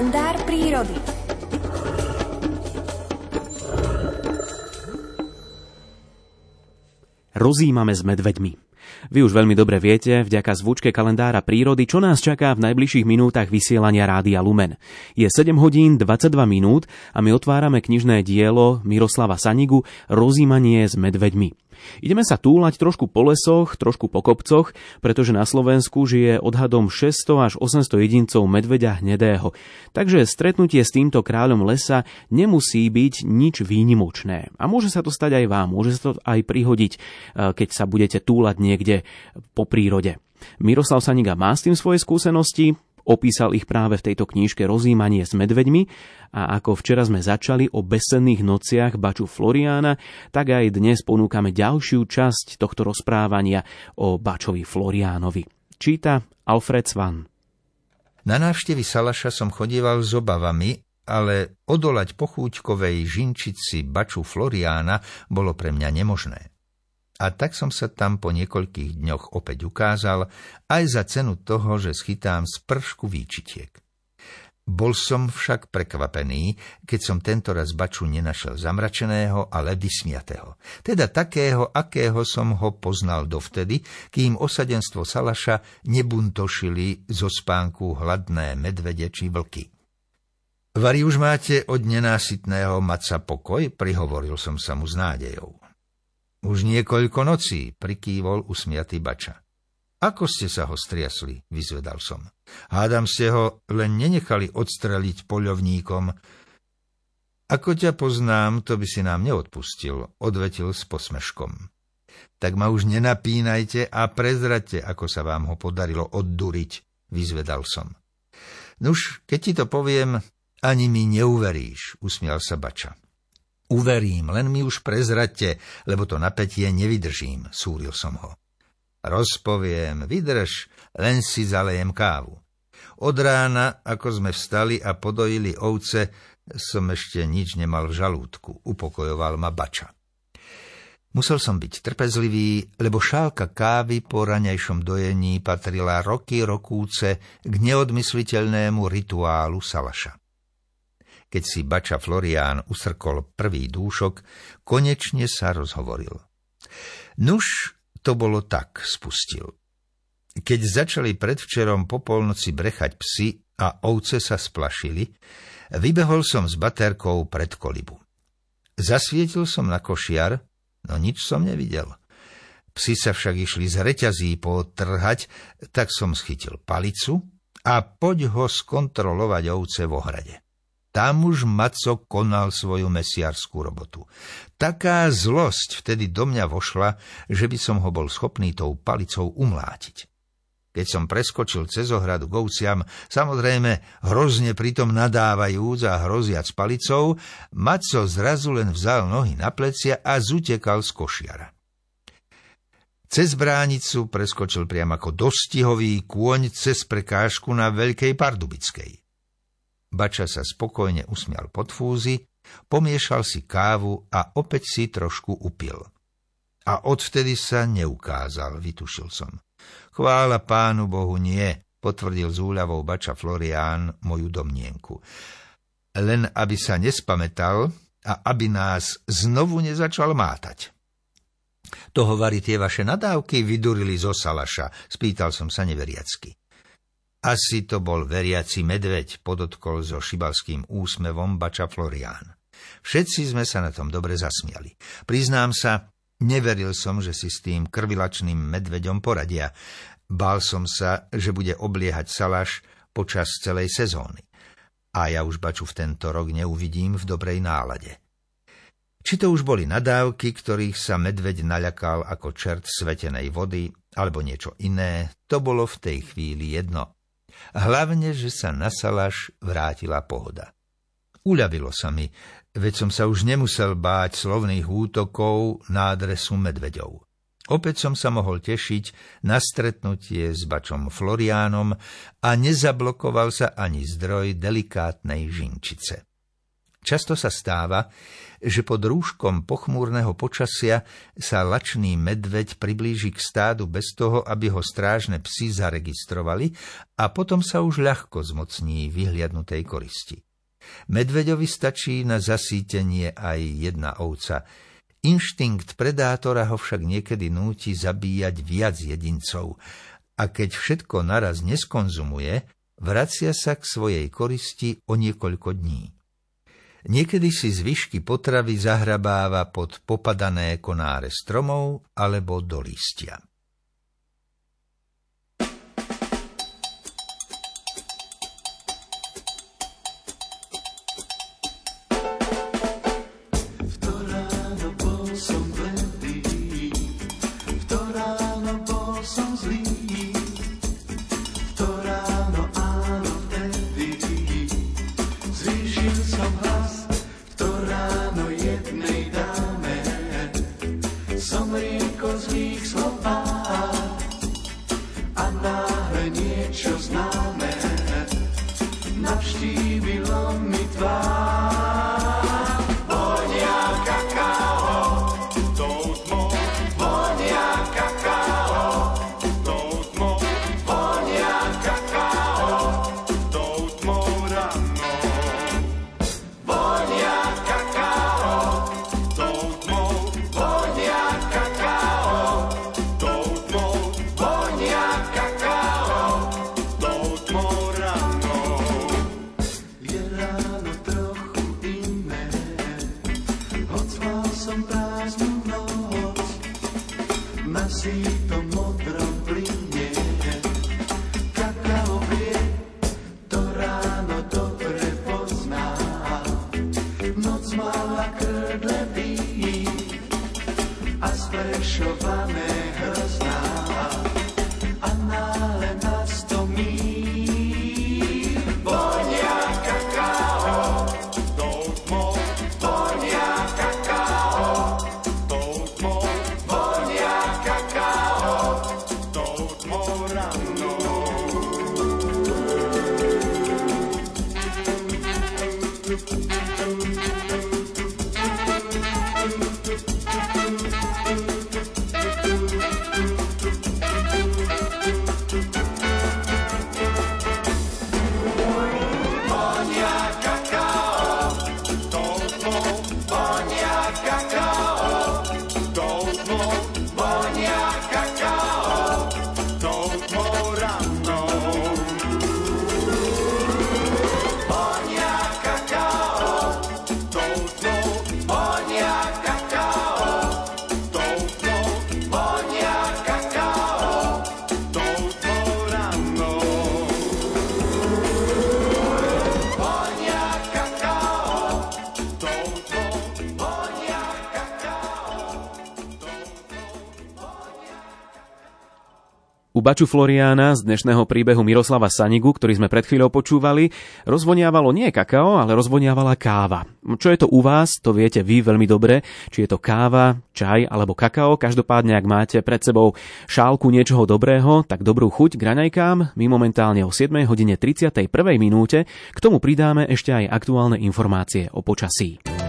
kalendár prírody. Rozímame s medveďmi. Vy už veľmi dobre viete, vďaka zvučke kalendára prírody, čo nás čaká v najbližších minútach vysielania Rádia Lumen. Je 7 hodín 22 minút a my otvárame knižné dielo Miroslava Sanigu Rozímanie s medveďmi. Ideme sa túlať trošku po lesoch, trošku po kopcoch, pretože na Slovensku žije odhadom 600 až 800 jedincov medveďa hnedého. Takže stretnutie s týmto kráľom lesa nemusí byť nič výnimočné. A môže sa to stať aj vám, môže sa to aj prihodiť, eh, keď sa budete túlať niekde po prírode. Miroslav Saniga má s tým svoje skúsenosti, Opísal ich práve v tejto knižke Rozímanie s medveďmi a ako včera sme začali o besenných nociach Baču Floriána, tak aj dnes ponúkame ďalšiu časť tohto rozprávania o Bačovi Floriánovi. Číta Alfred Svan. Na návštevy Salaša som chodieval s obavami, ale odolať pochúťkovej žinčici Baču Floriána bolo pre mňa nemožné a tak som sa tam po niekoľkých dňoch opäť ukázal, aj za cenu toho, že schytám z pršku výčitiek. Bol som však prekvapený, keď som tento raz baču nenašel zamračeného, ale vysmiatého. Teda takého, akého som ho poznal dovtedy, kým osadenstvo Salaša nebuntošili zo spánku hladné medvede či vlky. Vari už máte od nenásytného maca pokoj, prihovoril som sa mu s nádejou. Už niekoľko nocí, prikývol usmiatý bača. Ako ste sa ho striasli, vyzvedal som. Hádam ste ho len nenechali odstreliť poľovníkom. Ako ťa poznám, to by si nám neodpustil, odvetil s posmeškom. Tak ma už nenapínajte a prezrate, ako sa vám ho podarilo odduriť, vyzvedal som. Nuž, keď ti to poviem, ani mi neuveríš, usmial sa bača. Uverím, len mi už prezrate, lebo to napätie nevydržím, súril som ho. Rozpoviem, vydrž, len si zalejem kávu. Od rána, ako sme vstali a podojili ovce, som ešte nič nemal v žalúdku, upokojoval ma bača. Musel som byť trpezlivý, lebo šálka kávy po raňajšom dojení patrila roky rokúce k neodmysliteľnému rituálu Salaša keď si bača Florián usrkol prvý dúšok, konečne sa rozhovoril. Nuž, to bolo tak, spustil. Keď začali predvčerom po polnoci brechať psi a ovce sa splašili, vybehol som s baterkou pred kolibu. Zasvietil som na košiar, no nič som nevidel. Psi sa však išli z reťazí potrhať, tak som schytil palicu a poď ho skontrolovať ovce v ohrade. Tam už Maco konal svoju mesiarskú robotu. Taká zlosť vtedy do mňa vošla, že by som ho bol schopný tou palicou umlátiť. Keď som preskočil cez ohradu k ovciam, samozrejme hrozne pritom nadávajúc a hroziac palicou, Maco zrazu len vzal nohy na plecia a zutekal z košiara. Cez bránicu preskočil priam ako dostihový kôň cez prekážku na Veľkej Pardubickej. Bača sa spokojne usmial pod fúzy, pomiešal si kávu a opäť si trošku upil. A odvtedy sa neukázal, vytušil som. Chvála pánu Bohu nie, potvrdil z úľavou Bača Florián moju domnienku. Len aby sa nespametal a aby nás znovu nezačal mátať. To hovorí tie vaše nadávky vydurili zo Salaša, spýtal som sa neveriacky. Asi to bol veriaci medveď, podotkol so šibalským úsmevom bača Florián. Všetci sme sa na tom dobre zasmiali. Priznám sa, neveril som, že si s tým krvilačným medveďom poradia. Bál som sa, že bude obliehať salaš počas celej sezóny. A ja už baču v tento rok neuvidím v dobrej nálade. Či to už boli nadávky, ktorých sa medveď naľakal ako čert svetenej vody, alebo niečo iné, to bolo v tej chvíli jedno. Hlavne, že sa na Salaš vrátila pohoda. Uľavilo sa mi, veď som sa už nemusel báť slovných útokov na adresu medveďov. Opäť som sa mohol tešiť na stretnutie s bačom Floriánom a nezablokoval sa ani zdroj delikátnej žinčice. Často sa stáva, že pod rúškom pochmúrneho počasia sa lačný medveď priblíži k stádu bez toho, aby ho strážne psi zaregistrovali a potom sa už ľahko zmocní vyhliadnutej koristi. Medveďovi stačí na zasítenie aj jedna ovca. Inštinkt predátora ho však niekedy núti zabíjať viac jedincov a keď všetko naraz neskonzumuje, vracia sa k svojej koristi o niekoľko dní. Niekedy si zvyšky potravy zahrabáva pod popadané konáre stromov alebo do som riekol zlých slovách a náhle niečo znám. see. U Baču Floriána z dnešného príbehu Miroslava Sanigu, ktorý sme pred chvíľou počúvali, rozvoniavalo nie kakao, ale rozvoniavala káva. Čo je to u vás, to viete vy veľmi dobre, či je to káva, čaj alebo kakao. Každopádne, ak máte pred sebou šálku niečoho dobrého, tak dobrú chuť k raňajkám. My momentálne o 7 hodine 31. minúte k tomu pridáme ešte aj aktuálne informácie o počasí.